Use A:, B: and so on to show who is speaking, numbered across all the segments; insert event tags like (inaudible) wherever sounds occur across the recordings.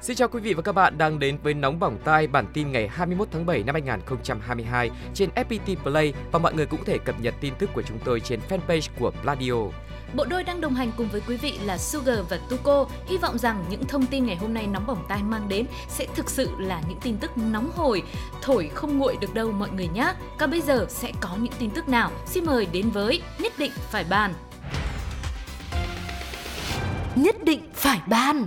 A: Xin chào quý vị và các bạn đang đến với Nóng Bỏng Tai bản tin ngày 21 tháng 7 năm 2022 trên FPT Play và mọi người cũng có thể cập nhật tin tức của chúng tôi trên fanpage của Pladio.
B: Bộ đôi đang đồng hành cùng với quý vị là Sugar và Tuko. Hy vọng rằng những thông tin ngày hôm nay nóng bỏng tai mang đến sẽ thực sự là những tin tức nóng hổi, thổi không nguội được đâu mọi người nhé. Còn bây giờ sẽ có những tin tức nào? Xin mời đến với Nhất định phải bàn. Nhất định phải bàn.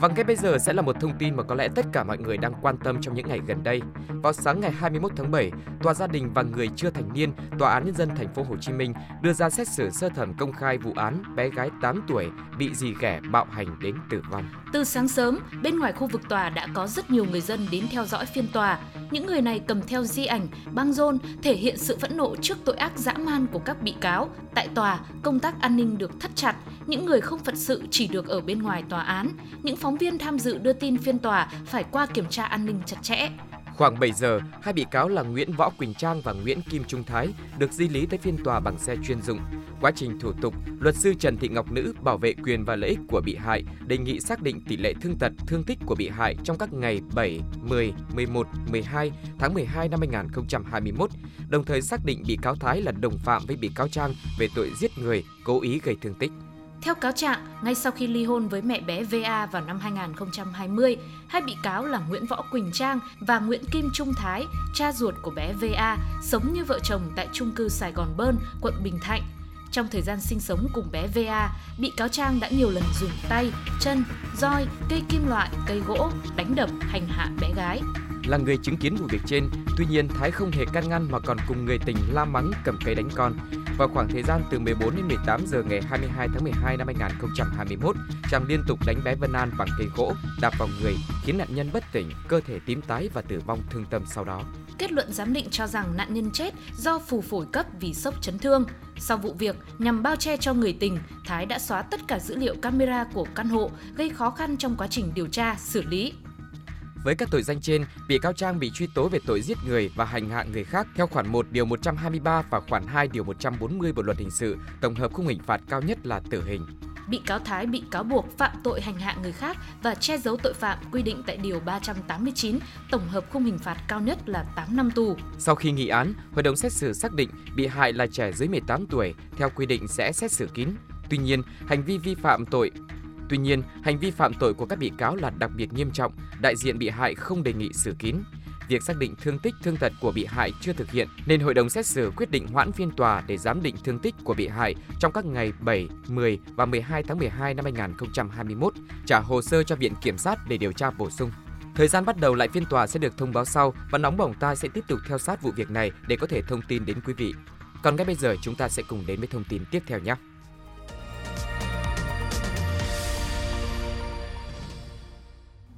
A: Và ngay bây giờ sẽ là một thông tin mà có lẽ tất cả mọi người đang quan tâm trong những ngày gần đây. Vào sáng ngày 21 tháng 7, Tòa gia đình và người chưa thành niên, Tòa án nhân dân thành phố Hồ Chí Minh đưa ra xét xử sơ thẩm công khai vụ án bé gái 8 tuổi bị dì ghẻ bạo hành đến tử vong.
B: Từ sáng sớm, bên ngoài khu vực tòa đã có rất nhiều người dân đến theo dõi phiên tòa. Những người này cầm theo di ảnh, băng rôn thể hiện sự phẫn nộ trước tội ác dã man của các bị cáo. Tại tòa, công tác an ninh được thắt chặt, những người không phận sự chỉ được ở bên ngoài tòa án. Những phóng viên tham dự đưa tin phiên tòa phải qua kiểm tra an ninh chặt chẽ.
A: Khoảng 7 giờ, hai bị cáo là Nguyễn Võ Quỳnh Trang và Nguyễn Kim Trung Thái được di lý tới phiên tòa bằng xe chuyên dụng. Quá trình thủ tục, luật sư Trần Thị Ngọc Nữ bảo vệ quyền và lợi ích của bị hại đề nghị xác định tỷ lệ thương tật, thương tích của bị hại trong các ngày 7, 10, 11, 12 tháng 12 năm 2021, đồng thời xác định bị cáo Thái là đồng phạm với bị cáo Trang về tội giết người, cố ý gây thương tích.
B: Theo cáo trạng, ngay sau khi ly hôn với mẹ bé VA vào năm 2020, hai bị cáo là Nguyễn Võ Quỳnh Trang và Nguyễn Kim Trung Thái, cha ruột của bé VA, sống như vợ chồng tại trung cư Sài Gòn Bơn, quận Bình Thạnh. Trong thời gian sinh sống cùng bé VA, bị cáo Trang đã nhiều lần dùng tay, chân, roi, cây kim loại, cây gỗ đánh đập hành hạ bé gái.
A: Là người chứng kiến vụ việc trên, tuy nhiên Thái không hề can ngăn mà còn cùng người tình la mắng cầm cây đánh con. Vào khoảng thời gian từ 14 đến 18 giờ ngày 22 tháng 12 năm 2021, Trang liên tục đánh bé Vân An bằng cây gỗ, đạp vào người, khiến nạn nhân bất tỉnh, cơ thể tím tái và tử vong thương tâm sau đó.
B: Kết luận giám định cho rằng nạn nhân chết do phù phổi cấp vì sốc chấn thương. Sau vụ việc, nhằm bao che cho người tình, Thái đã xóa tất cả dữ liệu camera của căn hộ, gây khó khăn trong quá trình điều tra, xử lý.
A: Với các tội danh trên, bị cáo Trang bị truy tố về tội giết người và hành hạ người khác theo khoản 1 điều 123 và khoản 2 điều 140 Bộ luật hình sự, tổng hợp khung hình phạt cao nhất là tử hình.
B: Bị cáo Thái bị cáo buộc phạm tội hành hạ người khác và che giấu tội phạm quy định tại điều 389, tổng hợp khung hình phạt cao nhất là 8 năm tù.
A: Sau khi nghị án, hội đồng xét xử xác định bị hại là trẻ dưới 18 tuổi, theo quy định sẽ xét xử kín. Tuy nhiên, hành vi vi phạm tội Tuy nhiên, hành vi phạm tội của các bị cáo là đặc biệt nghiêm trọng, đại diện bị hại không đề nghị xử kín. Việc xác định thương tích thương tật của bị hại chưa thực hiện nên hội đồng xét xử quyết định hoãn phiên tòa để giám định thương tích của bị hại trong các ngày 7, 10 và 12 tháng 12 năm 2021, trả hồ sơ cho Viện Kiểm sát để điều tra bổ sung. Thời gian bắt đầu lại phiên tòa sẽ được thông báo sau và nóng bỏng tai sẽ tiếp tục theo sát vụ việc này để có thể thông tin đến quý vị. Còn ngay bây giờ chúng ta sẽ cùng đến với thông tin tiếp theo nhé.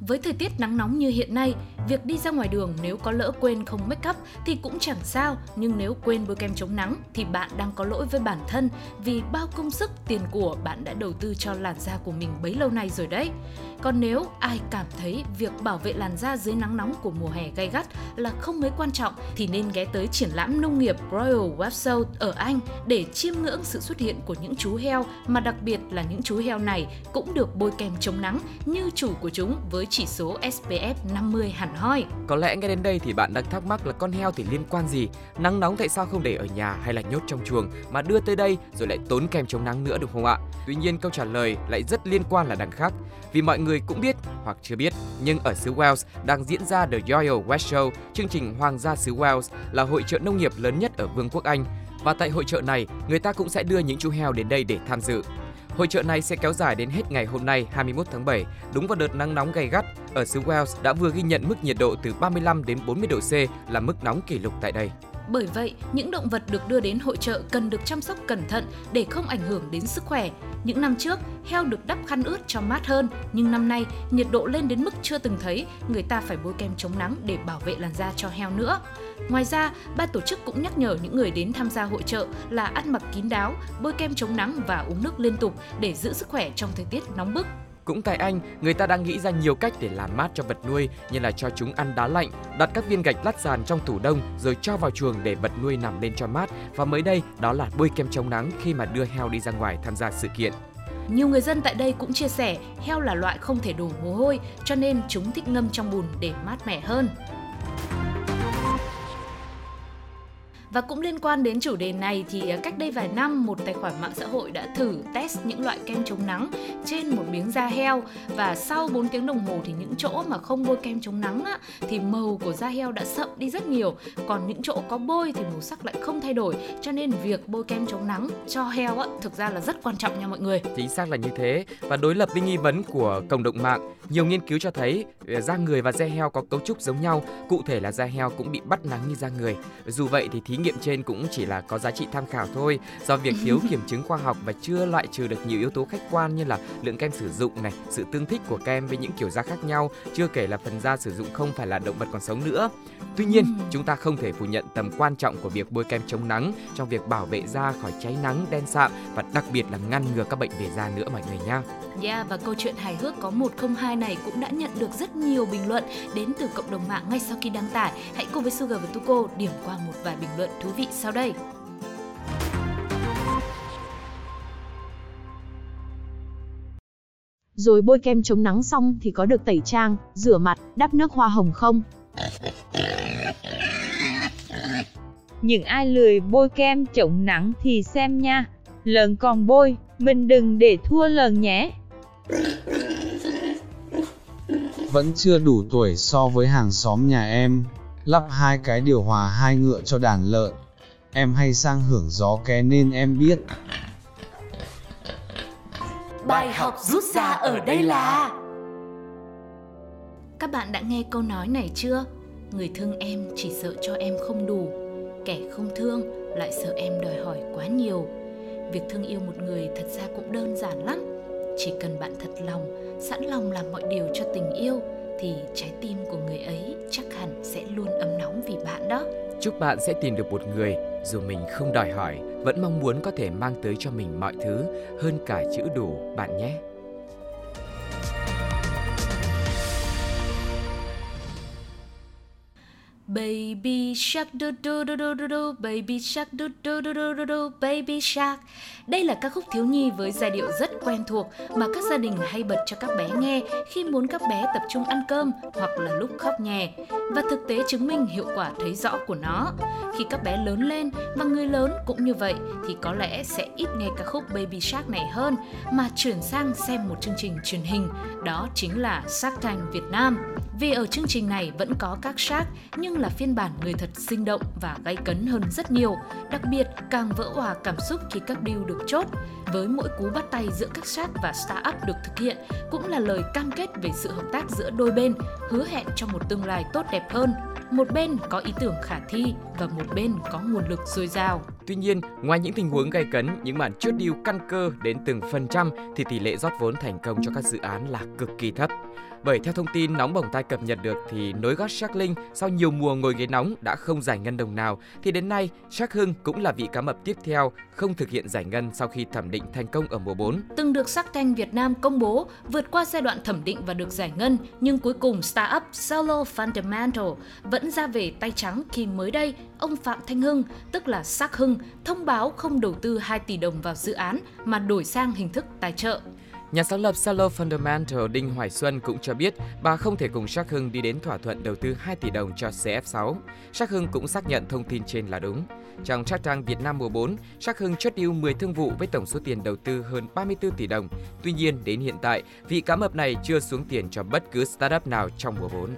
B: Với thời tiết nắng nóng như hiện nay, việc đi ra ngoài đường nếu có lỡ quên không make up thì cũng chẳng sao, nhưng nếu quên bôi kem chống nắng thì bạn đang có lỗi với bản thân vì bao công sức, tiền của bạn đã đầu tư cho làn da của mình bấy lâu nay rồi đấy. Còn nếu ai cảm thấy việc bảo vệ làn da dưới nắng nóng của mùa hè gay gắt là không mấy quan trọng thì nên ghé tới triển lãm nông nghiệp Royal Webshow ở Anh để chiêm ngưỡng sự xuất hiện của những chú heo mà đặc biệt là những chú heo này cũng được bôi kem chống nắng như chủ của chúng với chỉ số SPF 50 hẳn hoi.
A: Có lẽ nghe đến đây thì bạn đang thắc mắc là con heo thì liên quan gì? Nắng nóng tại sao không để ở nhà hay là nhốt trong chuồng mà đưa tới đây rồi lại tốn kem chống nắng nữa đúng không ạ? Tuy nhiên câu trả lời lại rất liên quan là đằng khác. Vì mọi người cũng biết hoặc chưa biết, nhưng ở xứ Wales đang diễn ra The Royal West Show, chương trình Hoàng gia xứ Wales là hội trợ nông nghiệp lớn nhất ở Vương quốc Anh. Và tại hội trợ này, người ta cũng sẽ đưa những chú heo đến đây để tham dự. Hội trợ này sẽ kéo dài đến hết ngày hôm nay 21 tháng 7, đúng vào đợt nắng nóng gay gắt. Ở xứ Wales đã vừa ghi nhận mức nhiệt độ từ 35 đến 40 độ C là mức nóng kỷ lục tại đây.
B: Bởi vậy, những động vật được đưa đến hội trợ cần được chăm sóc cẩn thận để không ảnh hưởng đến sức khỏe. Những năm trước, heo được đắp khăn ướt cho mát hơn, nhưng năm nay nhiệt độ lên đến mức chưa từng thấy, người ta phải bôi kem chống nắng để bảo vệ làn da cho heo nữa. Ngoài ra, ban tổ chức cũng nhắc nhở những người đến tham gia hội trợ là ăn mặc kín đáo, bôi kem chống nắng và uống nước liên tục để giữ sức khỏe trong thời tiết nóng bức.
A: Cũng tại Anh, người ta đang nghĩ ra nhiều cách để làm mát cho vật nuôi như là cho chúng ăn đá lạnh, đặt các viên gạch lát sàn trong tủ đông rồi cho vào chuồng để vật nuôi nằm lên cho mát và mới đây đó là bôi kem chống nắng khi mà đưa heo đi ra ngoài tham gia sự kiện.
B: Nhiều người dân tại đây cũng chia sẻ heo là loại không thể đổ mồ hôi cho nên chúng thích ngâm trong bùn để mát mẻ hơn. Và cũng liên quan đến chủ đề này thì à, cách đây vài năm một tài khoản mạng xã hội đã thử test những loại kem chống nắng trên một miếng da heo. Và sau 4 tiếng đồng hồ thì những chỗ mà không bôi kem chống nắng á, thì màu của da heo đã sậm đi rất nhiều. Còn những chỗ có bôi thì màu sắc lại không thay đổi. Cho nên việc bôi kem chống nắng cho heo á, thực ra là rất quan trọng nha mọi người.
A: Chính xác là như thế. Và đối lập với nghi vấn của cộng đồng mạng nhiều nghiên cứu cho thấy à, da người và da heo có cấu trúc giống nhau. Cụ thể là da heo cũng bị bắt nắng như da người. Dù vậy thì thí nghiệm trên cũng chỉ là có giá trị tham khảo thôi do việc thiếu (laughs) kiểm chứng khoa học và chưa loại trừ được nhiều yếu tố khách quan như là lượng kem sử dụng này, sự tương thích của kem với những kiểu da khác nhau, chưa kể là phần da sử dụng không phải là động vật còn sống nữa. Tuy nhiên, chúng ta không thể phủ nhận tầm quan trọng của việc bôi kem chống nắng trong việc bảo vệ da khỏi cháy nắng, đen sạm và đặc biệt là ngăn ngừa các bệnh về da nữa mọi người nha.
B: Yeah, và câu chuyện hài hước có 102 này cũng đã nhận được rất nhiều bình luận đến từ cộng đồng mạng ngay sau khi đăng tải. Hãy cùng với Sugar và Tuko điểm qua một vài bình luận thú vị sau đây.
C: Rồi bôi kem chống nắng xong thì có được tẩy trang, rửa mặt, đắp nước hoa hồng không?
D: Những ai lười bôi kem chống nắng thì xem nha. Lợn còn bôi, mình đừng để thua lợn nhé.
E: Vẫn chưa đủ tuổi so với hàng xóm nhà em, lắp hai cái điều hòa hai ngựa cho đàn lợn. Em hay sang hưởng gió ké nên em biết.
B: Bài học rút ra ở đây là Các bạn đã nghe câu nói này chưa? Người thương em chỉ sợ cho em không đủ Kẻ không thương lại sợ em đòi hỏi quá nhiều Việc thương yêu một người thật ra cũng đơn giản lắm Chỉ cần bạn thật lòng, sẵn lòng làm mọi điều cho tình yêu thì trái tim của người ấy chắc hẳn sẽ luôn ấm nóng vì bạn đó
A: Chúc bạn sẽ tìm được một người dù mình không đòi hỏi, vẫn mong muốn có thể mang tới cho mình mọi thứ hơn cả chữ đủ bạn nhé.
B: Baby shark do do do do do do baby shark do do do do do do baby shark. Đây là ca khúc thiếu nhi với giai điệu rất quen thuộc mà các gia đình hay bật cho các bé nghe khi muốn các bé tập trung ăn cơm hoặc là lúc khóc nhè. Và thực tế chứng minh hiệu quả thấy rõ của nó. Khi các bé lớn lên và người lớn cũng như vậy thì có lẽ sẽ ít nghe ca khúc Baby Shark này hơn mà chuyển sang xem một chương trình truyền hình, đó chính là Shark Tank Việt Nam. Vì ở chương trình này vẫn có các shark nhưng là phiên bản người thật sinh động và gay cấn hơn rất nhiều, đặc biệt càng vỡ hòa cảm xúc khi các deal được chốt. Với mỗi cú bắt tay giữa các shark và startup được thực hiện cũng là lời cam kết về sự hợp tác giữa đôi bên, hứa hẹn cho một tương lai tốt đẹp hơn. Một bên có ý tưởng khả thi và một bên có nguồn lực dồi dào.
A: Tuy nhiên, ngoài những tình huống gay cấn, những màn chốt deal căn cơ đến từng phần trăm thì tỷ lệ rót vốn thành công cho các dự án là cực kỳ thấp. Bởi theo thông tin nóng bỏng tai cập nhật được thì nối gót Shark Linh sau nhiều mùa ngồi ghế nóng đã không giải ngân đồng nào thì đến nay Shark Hưng cũng là vị cá mập tiếp theo không thực hiện giải ngân sau khi thẩm định thành công ở mùa 4.
B: Từng được Shark Thanh Việt Nam công bố vượt qua giai đoạn thẩm định và được giải ngân nhưng cuối cùng startup Solo Fundamental vẫn ra về tay trắng khi mới đây ông Phạm Thanh Hưng, tức là Shark Hưng, thông báo không đầu tư 2 tỷ đồng vào dự án mà đổi sang hình thức tài trợ.
A: Nhà sáng lập Salo Fundamental Đinh Hoài Xuân cũng cho biết bà không thể cùng Shark Hưng đi đến thỏa thuận đầu tư 2 tỷ đồng cho CF6. Shark Hưng cũng xác nhận thông tin trên là đúng. Trong Shark Trang Việt Nam mùa 4, Shark Hưng chốt deal 10 thương vụ với tổng số tiền đầu tư hơn 34 tỷ đồng. Tuy nhiên, đến hiện tại, vị cá mập này chưa xuống tiền cho bất cứ startup nào trong mùa 4.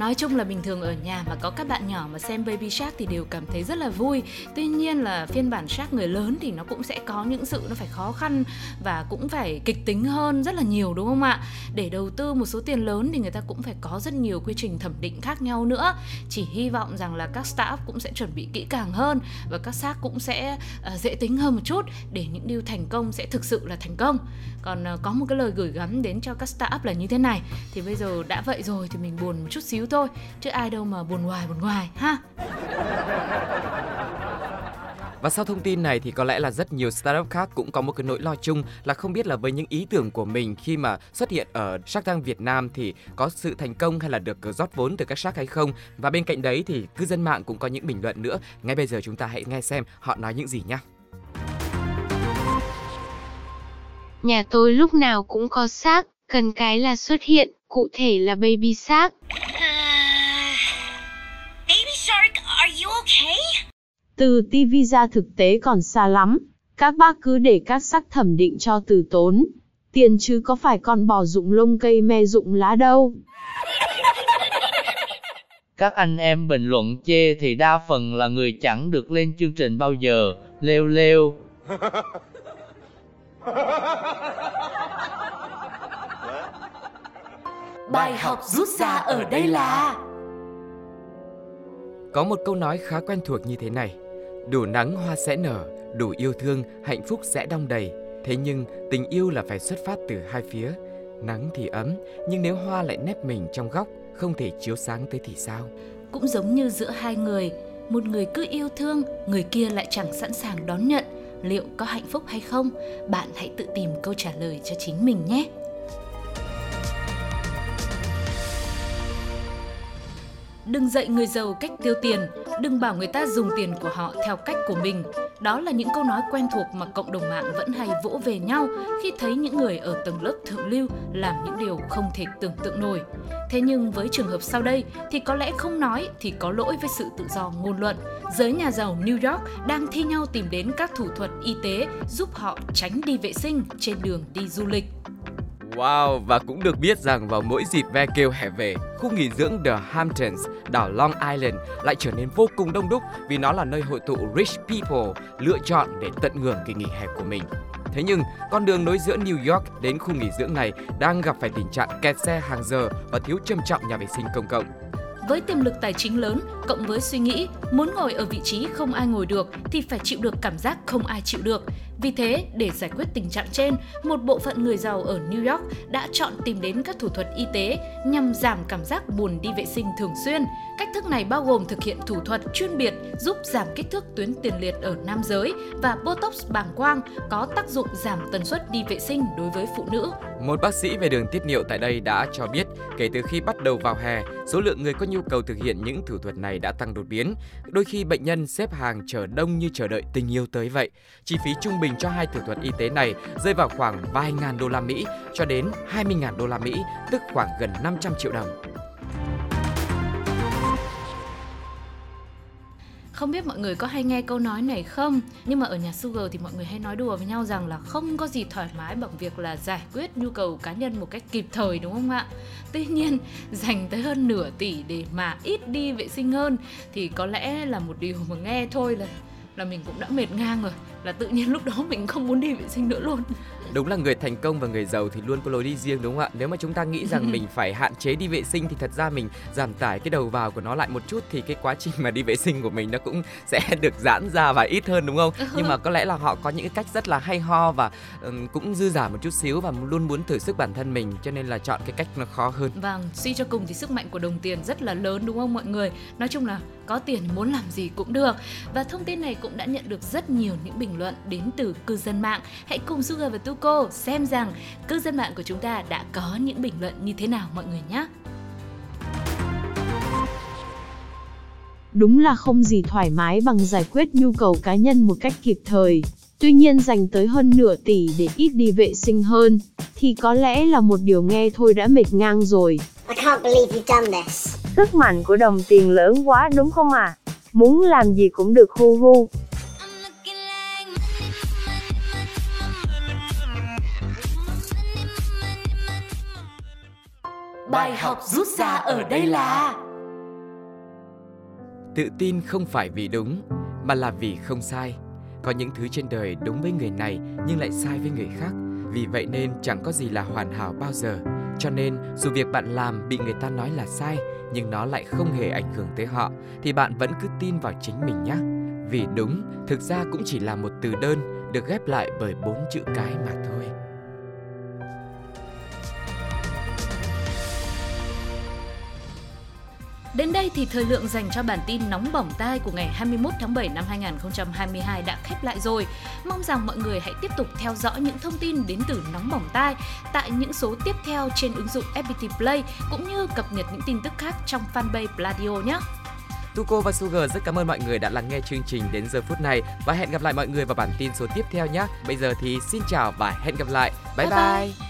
B: Nói chung là bình thường ở nhà mà có các bạn nhỏ mà xem Baby Shark thì đều cảm thấy rất là vui. Tuy nhiên là phiên bản Shark người lớn thì nó cũng sẽ có những sự nó phải khó khăn và cũng phải kịch tính hơn rất là nhiều đúng không ạ? Để đầu tư một số tiền lớn thì người ta cũng phải có rất nhiều quy trình thẩm định khác nhau nữa. Chỉ hy vọng rằng là các startup cũng sẽ chuẩn bị kỹ càng hơn và các xác cũng sẽ uh, dễ tính hơn một chút để những điều thành công sẽ thực sự là thành công. Còn uh, có một cái lời gửi gắm đến cho các startup là như thế này. Thì bây giờ đã vậy rồi thì mình buồn một chút xíu thôi chứ ai đâu mà buồn ngoài buồn ngoài ha
A: và sau thông tin này thì có lẽ là rất nhiều startup khác cũng có một cái nỗi lo chung là không biết là với những ý tưởng của mình khi mà xuất hiện ở Shark Tank Việt Nam thì có sự thành công hay là được rót vốn từ các Shark hay không. Và bên cạnh đấy thì cư dân mạng cũng có những bình luận nữa. Ngay bây giờ chúng ta hãy nghe xem họ nói những gì nhé.
F: Nhà tôi lúc nào cũng có xác, cần cái là xuất hiện, cụ thể là Baby Shark.
C: Từ TV ra thực tế còn xa lắm, các bác cứ để các sắc thẩm định cho từ tốn. Tiền chứ có phải con bò dụng lông cây me dụng lá đâu.
G: Các anh em bình luận chê thì đa phần là người chẳng được lên chương trình bao giờ, leo leo.
B: Bài học rút ra ở đây là
A: Có một câu nói khá quen thuộc như thế này Đủ nắng hoa sẽ nở, đủ yêu thương, hạnh phúc sẽ đong đầy. Thế nhưng tình yêu là phải xuất phát từ hai phía. Nắng thì ấm, nhưng nếu hoa lại nép mình trong góc Không thể chiếu sáng tới thì sao?
B: Cũng giống như giữa hai người Một người cứ yêu thương, người kia lại chẳng sẵn sàng đón nhận. Liệu có hạnh phúc hay không? Bạn hãy tự tìm câu trả lời cho chính mình nhé. Đừng dạy người giàu cách tiêu tiền, đừng bảo người ta dùng tiền của họ theo cách của mình. Đó là những câu nói quen thuộc mà cộng đồng mạng vẫn hay vỗ về nhau khi thấy những người ở tầng lớp thượng lưu làm những điều không thể tưởng tượng nổi. Thế nhưng với trường hợp sau đây thì có lẽ không nói thì có lỗi với sự tự do ngôn luận. Giới nhà giàu New York đang thi nhau tìm đến các thủ thuật y tế giúp họ tránh đi vệ sinh trên đường đi du lịch.
A: Wow, và cũng được biết rằng vào mỗi dịp ve kêu hè về, khu nghỉ dưỡng The Hamptons, đảo Long Island lại trở nên vô cùng đông đúc vì nó là nơi hội tụ rich people lựa chọn để tận hưởng kỳ nghỉ hè của mình. Thế nhưng, con đường nối giữa New York đến khu nghỉ dưỡng này đang gặp phải tình trạng kẹt xe hàng giờ và thiếu trầm trọng nhà vệ sinh công cộng.
B: Với tiềm lực tài chính lớn, cộng với suy nghĩ muốn ngồi ở vị trí không ai ngồi được thì phải chịu được cảm giác không ai chịu được. Vì thế, để giải quyết tình trạng trên, một bộ phận người giàu ở New York đã chọn tìm đến các thủ thuật y tế nhằm giảm cảm giác buồn đi vệ sinh thường xuyên. Cách thức này bao gồm thực hiện thủ thuật chuyên biệt giúp giảm kích thước tuyến tiền liệt ở nam giới và Botox bàng quang có tác dụng giảm tần suất đi vệ sinh đối với phụ nữ.
A: Một bác sĩ về đường tiết niệu tại đây đã cho biết kể từ khi bắt đầu vào hè, số lượng người có nhu cầu thực hiện những thủ thuật này đã tăng đột biến. Đôi khi bệnh nhân xếp hàng chờ đông như chờ đợi tình yêu tới vậy. Chi phí trung bình cho hai thủ thuật y tế này rơi vào khoảng vài ngàn đô la Mỹ cho đến 20 ngàn đô la Mỹ, tức khoảng gần 500 triệu đồng.
B: Không biết mọi người có hay nghe câu nói này không? Nhưng mà ở nhà Sugar thì mọi người hay nói đùa với nhau rằng là không có gì thoải mái bằng việc là giải quyết nhu cầu cá nhân một cách kịp thời đúng không ạ? Tuy nhiên, (laughs) dành tới hơn nửa tỷ để mà ít đi vệ sinh hơn thì có lẽ là một điều mà nghe thôi là là mình cũng đã mệt ngang rồi là tự nhiên lúc đó mình không muốn đi vệ sinh nữa luôn.
A: Đúng là người thành công và người giàu thì luôn có lối đi riêng đúng không ạ? Nếu mà chúng ta nghĩ rằng (laughs) mình phải hạn chế đi vệ sinh thì thật ra mình giảm tải cái đầu vào của nó lại một chút thì cái quá trình mà đi vệ sinh của mình nó cũng sẽ (laughs) được giãn ra và ít hơn đúng không? Nhưng mà có lẽ là họ có những cái cách rất là hay ho và um, cũng dư giả một chút xíu và luôn muốn thử sức bản thân mình cho nên là chọn cái cách nó khó hơn.
B: Vâng suy cho cùng thì sức mạnh của đồng tiền rất là lớn đúng không mọi người? Nói chung là có tiền muốn làm gì cũng được và thông tin này cũng đã nhận được rất nhiều những bình luận đến từ cư dân mạng hãy cùng Sugar và Tuko xem rằng cư dân mạng của chúng ta đã có những bình luận như thế nào mọi người nhé
C: Đúng là không gì thoải mái bằng giải quyết nhu cầu cá nhân một cách kịp thời. Tuy nhiên dành tới hơn nửa tỷ để ít đi vệ sinh hơn, thì có lẽ là một điều nghe thôi đã mệt ngang rồi.
H: I can't believe you've done this.
D: Sức mạnh của đồng tiền lớn quá đúng không à? Muốn làm gì cũng được hu hu.
B: Bài học rút ra ở đây là
A: Tự tin không phải vì đúng, mà là vì không sai. Có những thứ trên đời đúng với người này nhưng lại sai với người khác. Vì vậy nên chẳng có gì là hoàn hảo bao giờ. Cho nên, dù việc bạn làm bị người ta nói là sai, nhưng nó lại không hề ảnh hưởng tới họ, thì bạn vẫn cứ tin vào chính mình nhé. Vì đúng, thực ra cũng chỉ là một từ đơn, được ghép lại bởi bốn chữ cái mà thôi.
B: Đến đây thì thời lượng dành cho bản tin nóng bỏng tai của ngày 21 tháng 7 năm 2022 đã khép lại rồi. Mong rằng mọi người hãy tiếp tục theo dõi những thông tin đến từ nóng bỏng tai tại những số tiếp theo trên ứng dụng FPT Play cũng như cập nhật những tin tức khác trong fanpage Pladio nhé.
A: Tuko và Sugar rất cảm ơn mọi người đã lắng nghe chương trình đến giờ phút này và hẹn gặp lại mọi người vào bản tin số tiếp theo nhé. Bây giờ thì xin chào và hẹn gặp lại. Bye bye.
B: Bye
A: bye.